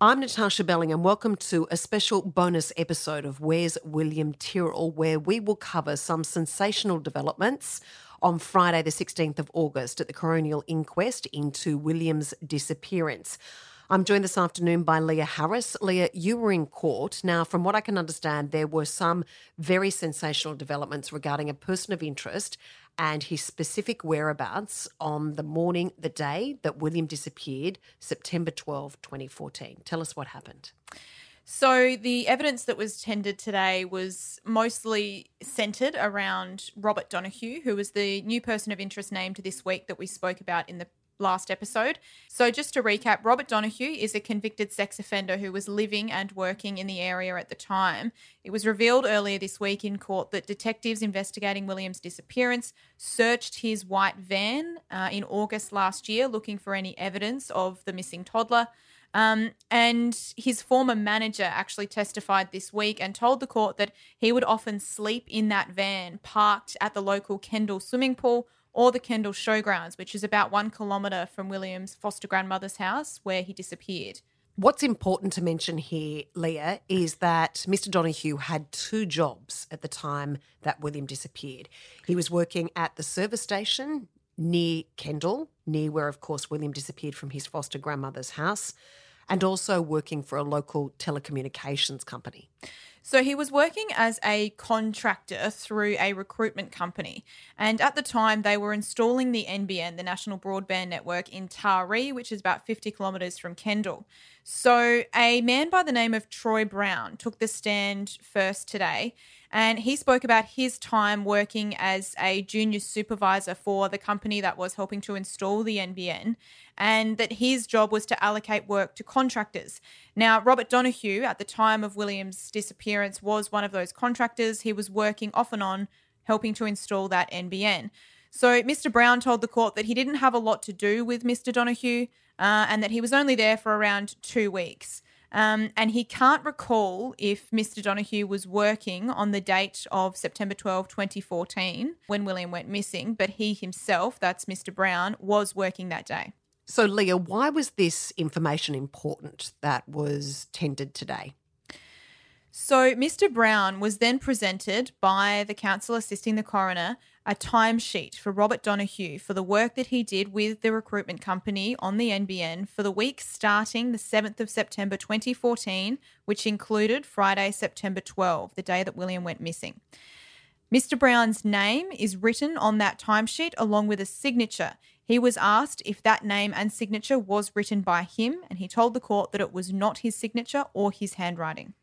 I'm Natarsha Belling, and welcome to a special bonus episode of Where's William Tyrrell, where we will cover some sensational developments on Friday, the 16th of August, at the coronial inquest into William's disappearance. I'm joined this afternoon by Lia Harris. Lia, you were in court. Now, from what I can understand, there were some very sensational developments regarding a person of interest and his specific whereabouts on the morning, the day that William disappeared, September 12, 2014. Tell us what happened. So, the evidence that was tendered today was mostly centred around Robert Donohoe, who was the new person of interest named this week that we spoke about in the last episode. So, just to recap, Robert Donohoe is a convicted sex offender who was living and working in the area at the time. It was revealed earlier this week in court that detectives investigating William's disappearance searched his white van uh, in August last year looking for any evidence of the missing toddler. Um, and his former manager actually testified this week and told the court that he would often sleep in that van parked at the local Kendall swimming pool or the Kendall Showgrounds, which is about one kilometre from William's foster grandmother's house where he disappeared. What's important to mention here, Lia, is that Mr. Donohoe had two jobs at the time that William disappeared. He was working at the service station near Kendall, near where, of course, William disappeared from his foster grandmother's house, and also working for a local telecommunications company. So he was working as a contractor through a recruitment company. And at the time, they were installing the NBN, the National Broadband Network, in Taree, which is about 50 kilometres from Kendall. So a man by the name of Troy Brown took the stand first today and he spoke about his time working as a junior supervisor for the company that was helping to install the NBN, and that his job was to allocate work to contractors. Now, Robert Donohoe, at the time of William's disappearance, was one of those contractors. He was working off and on helping to install that NBN. So, Mr. Brown told the court that he didn't have a lot to do with Mr. Donohoe uh, and that he was only there for around two weeks. Um, and he can't recall if Mr. Donohoe was working on the date of September 12, 2014, when William went missing, but he himself, that's Mr. Brown, was working that day. So, Lia, why was this information important that was tendered today? So, Mr. Brown was then presented by the counsel assisting the coroner a timesheet for Robert Donohoe for the work that he did with the recruitment company on the NBN for the week starting the 7th of September 2014, which included Friday, September 12, the day that William went missing. Mr. Brown's name is written on that timesheet along with a signature. He was asked if that name and signature was written by him, and he told the court that it was not his signature or his handwriting.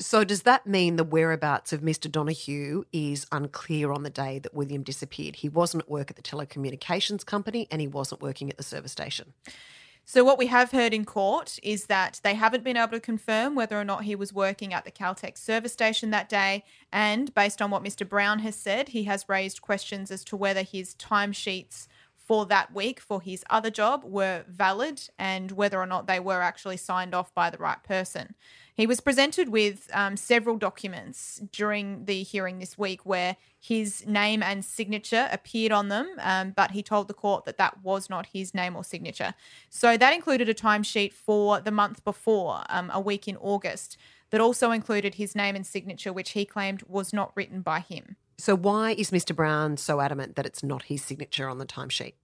So, does that mean the whereabouts of Mr. Donohoe is unclear on the day that William disappeared? He wasn't at work at the telecommunications company and he wasn't working at the service station. So, what we have heard in court is that they haven't been able to confirm whether or not he was working at the Caltex service station that day. And based on what Mr. Brown has said, he has raised questions as to whether his timesheets for that week for his other job were valid and whether or not they were actually signed off by the right person. He was presented with um, several documents during the hearing this week where his name and signature appeared on them, um, but he told the court that that was not his name or signature. So that included a timesheet for the month before, um, a week in August, that also included his name and signature, which he claimed was not written by him. So, why is Mr. Brown so adamant that it's not his signature on the timesheet?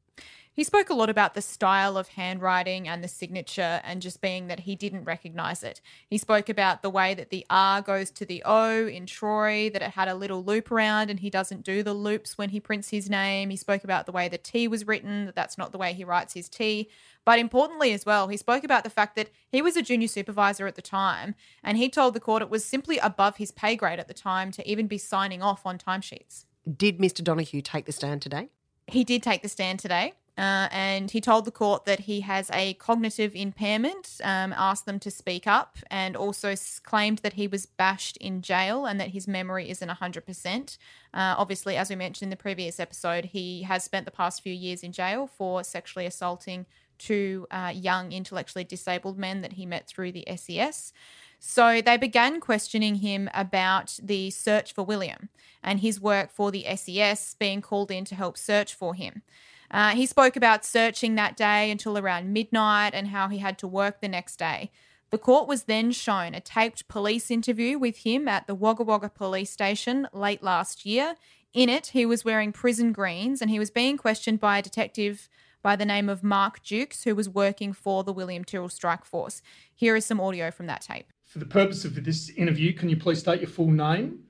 He spoke a lot about the style of handwriting and the signature and just being that he didn't recognize it. He spoke about the way that the R goes to the O in Troy, that it had a little loop around and he doesn't do the loops when he prints his name. He spoke about the way the T was written, that that's not the way he writes his T. But importantly as well, he spoke about the fact that he was a junior supervisor at the time and he told the court it was simply above his pay grade at the time to even be signing off on timesheets. Did Mr. Donohoe take the stand today? He did take the stand today. Uh, and he told the court that he has a cognitive impairment, um, asked them to speak up, and also claimed that he was bashed in jail and that his memory isn't 100%. Uh, obviously, as we mentioned in the previous episode, he has spent the past few years in jail for sexually assaulting two uh, young intellectually disabled men that he met through the SES. So they began questioning him about the search for William and his work for the SES being called in to help search for him. Uh, he spoke about searching that day until around midnight and how he had to work the next day. The court was then shown a taped police interview with him at the Wagga Wagga police station late last year. In it, he was wearing prison greens and he was being questioned by a detective by the name of Mark Dukes, who was working for the William Tyrrell Strike Force. Here is some audio from that tape. For the purpose of this interview, can you please state your full name,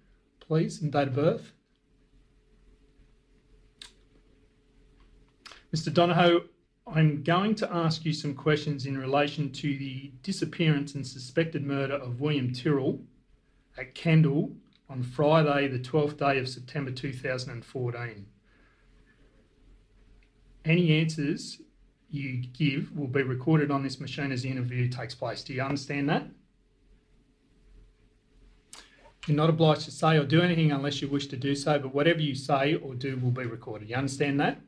please, and date of birth? Mr. Donohoe, I'm going to ask you some questions in relation to the disappearance and suspected murder of William Tyrrell at Kendall on Friday, the 12th day of September 2014. Any answers you give will be recorded on this machine as the interview takes place. Do you understand that? You're not obliged to say or do anything unless you wish to do so, but whatever you say or do will be recorded. You understand that?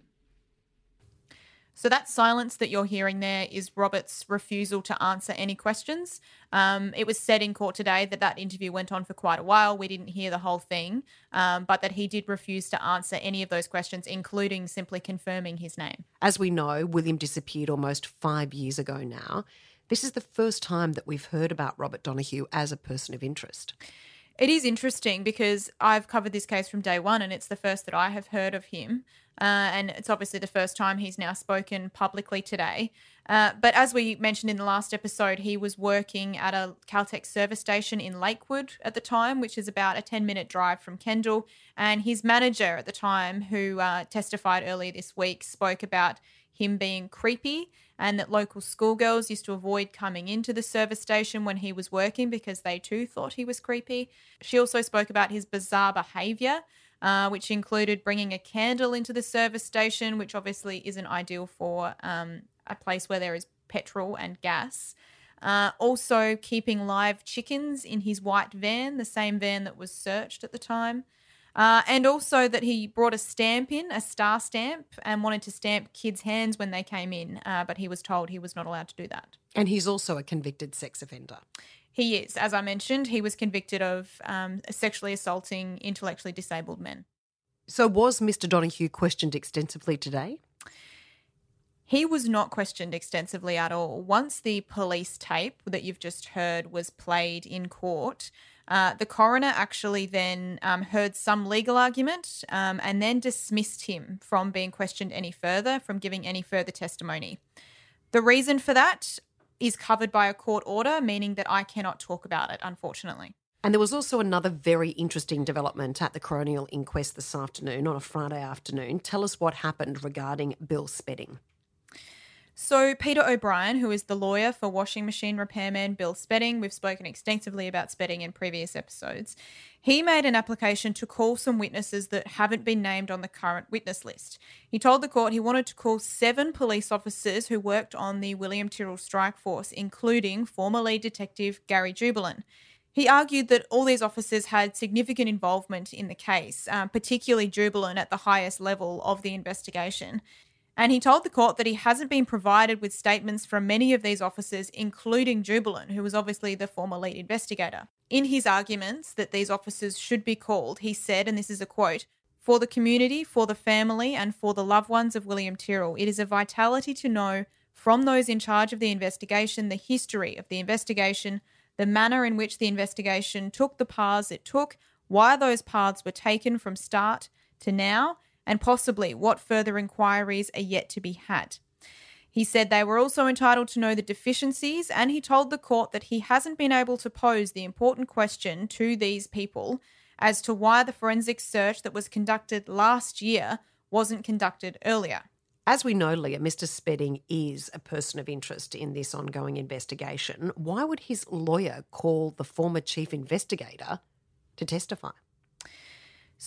So that silence that you're hearing there is Robert's refusal to answer any questions. Um, it was said in court today that that interview went on for quite a while. We didn't hear the whole thing, um, but that he did refuse to answer any of those questions, including simply confirming his name. As we know, William disappeared almost five years ago now. This is the first time that we've heard about Robert Donohoe as a person of interest. It is interesting because I've covered this case from day one, and it's the first that I have heard of him. Uh, and it's obviously the first time he's now spoken publicly today. Uh, but as we mentioned in the last episode, he was working at a Caltex service station in Lakewood at the time, which is about a 10 minute drive from Kendall. And his manager at the time, who uh, testified earlier this week, spoke about him being creepy and that local schoolgirls used to avoid coming into the service station when he was working because they too thought he was creepy. She also spoke about his bizarre behavior. Uh, which included bringing a candle into the service station, which obviously isn't ideal for um, a place where there is petrol and gas. Uh, also, keeping live chickens in his white van, the same van that was searched at the time. Uh, and also that he brought a stamp in, a star stamp, and wanted to stamp kids' hands when they came in, uh, but he was told he was not allowed to do that. And he's also a convicted sex offender. He is. As I mentioned, he was convicted of um, sexually assaulting intellectually disabled men. So, was Mr. Donohoe questioned extensively today? He was not questioned extensively at all. Once the police tape that you've just heard was played in court, uh, the coroner actually then um, heard some legal argument um, and then dismissed him from being questioned any further, from giving any further testimony. The reason for that is covered by a court order, meaning that I cannot talk about it, unfortunately. And there was also another very interesting development at the coronial inquest this afternoon on a Friday afternoon. Tell us what happened regarding Bill Spedding. So, Peter O'Brien, who is the lawyer for washing machine repairman Bill Spedding, we've spoken extensively about Spedding in previous episodes, he made an application to call some witnesses that haven't been named on the current witness list. He told the court he wanted to call seven police officers who worked on the William Tyrrell strike force, including former lead detective Gary Jubelin. He argued that all these officers had significant involvement in the case, um, particularly Jubelin at the highest level of the investigation. And he told the court that he hasn't been provided with statements from many of these officers, including Jubelin, who was obviously the former lead investigator. In his arguments that these officers should be called, he said, and this is a quote, for the community, for the family, and for the loved ones of William Tyrrell, it is a vitality to know from those in charge of the investigation the history of the investigation, the manner in which the investigation took the paths it took, why those paths were taken from start to now, and possibly what further inquiries are yet to be had. He said they were also entitled to know the deficiencies, and he told the court that he hasn't been able to pose the important question to these people as to why the forensic search that was conducted last year wasn't conducted earlier. As we know, Lia, Mr. Spedding is a person of interest in this ongoing investigation. Why would his lawyer call the former chief investigator to testify?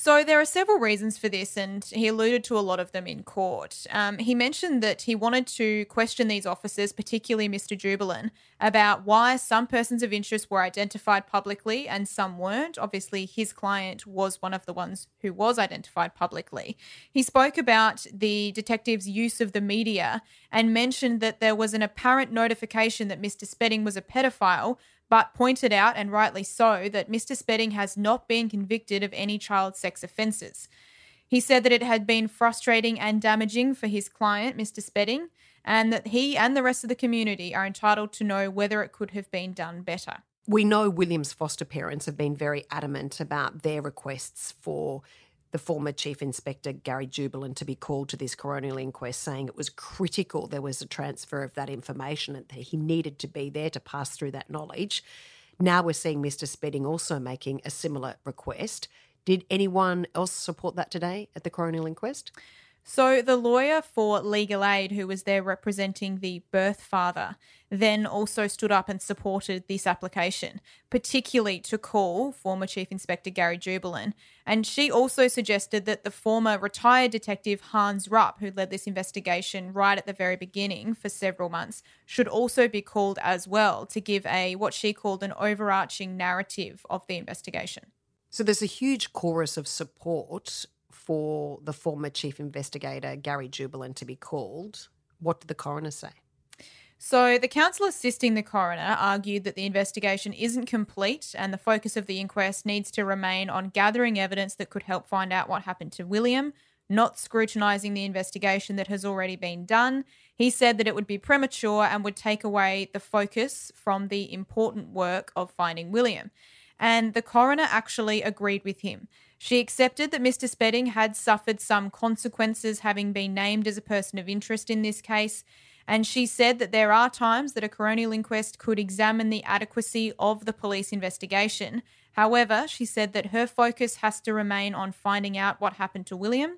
So there are several reasons for this, and he alluded to a lot of them in court. Um, he mentioned that he wanted to question these officers, particularly Mr. Jubelin, about why some persons of interest were identified publicly and some weren't. Obviously, his client was one of the ones who was identified publicly. He spoke about the detective's use of the media and mentioned that there was an apparent notification that Mr. Spedding was a pedophile, but pointed out, and rightly so, that Mr. Spedding has not been convicted of any child sex offences. He said that it had been frustrating and damaging for his client, Mr. Spedding, and that he and the rest of the community are entitled to know whether it could have been done better. We know William's foster parents have been very adamant about their requests for the former Chief Inspector Gary Jubelin to be called to this coronial inquest, saying it was critical there was a transfer of that information and that he needed to be there to pass through that knowledge. Now we're seeing Mr. Spedding also making a similar request. Did anyone else support that today at the coronial inquest? So, the lawyer for legal aid, who was there representing the birth father, then also stood up and supported this application, particularly to call former Chief Inspector Gary Jubelin. And she also suggested that the former retired detective Hans Rupp, who led this investigation right at the very beginning for several months, should also be called as well to give a what she called an overarching narrative of the investigation. So, there's a huge chorus of support for the former chief investigator, Gary Jubelin, to be called. What did the coroner say? So, the counsel assisting the coroner argued that the investigation isn't complete and the focus of the inquest needs to remain on gathering evidence that could help find out what happened to William, not scrutinising the investigation that has already been done. He said that it would be premature and would take away the focus from the important work of finding William. And the coroner actually agreed with him. She accepted that Mr. Spedding had suffered some consequences having been named as a person of interest in this case, and she said that there are times that a coronial inquest could examine the adequacy of the police investigation. However, she said that her focus has to remain on finding out what happened to William.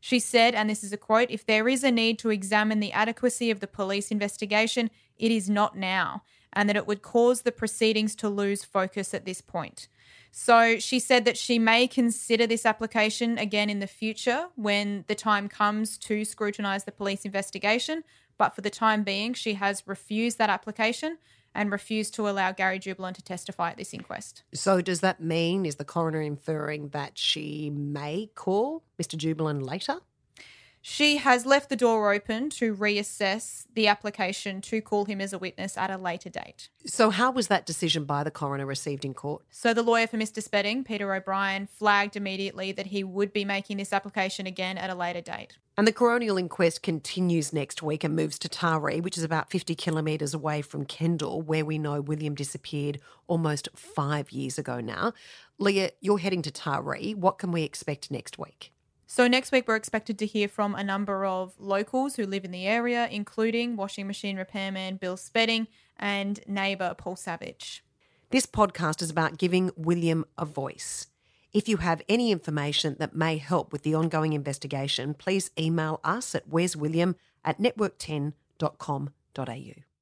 She said, and this is a quote if there is a need to examine the adequacy of the police investigation, it is not now, and that it would cause the proceedings to lose focus at this point. So she said that she may consider this application again in the future when the time comes to scrutinise the police investigation. But for the time being, she has refused that application and refused to allow Gary Jubelin to testify at this inquest. So, does that mean, is the coroner inferring that she may call Mr. Jubelin later? She has left the door open to reassess the application to call him as a witness at a later date. So, how was that decision by the coroner received in court? So, the lawyer for Mr. Spedding, Peter O'Brien, flagged immediately that he would be making this application again at a later date. And the coronial inquest continues next week and moves to Taree, which is about 50 kilometres away from Kendall, where we know William disappeared almost five years ago now. Lia, you're heading to Taree. What can we expect next week? So, next week, we're expected to hear from a number of locals who live in the area, including washing machine repairman Bill Spedding and neighbour Paul Savage. This podcast is about giving William a voice. If you have any information that may help with the ongoing investigation, please email us at where's William at network10.com.au.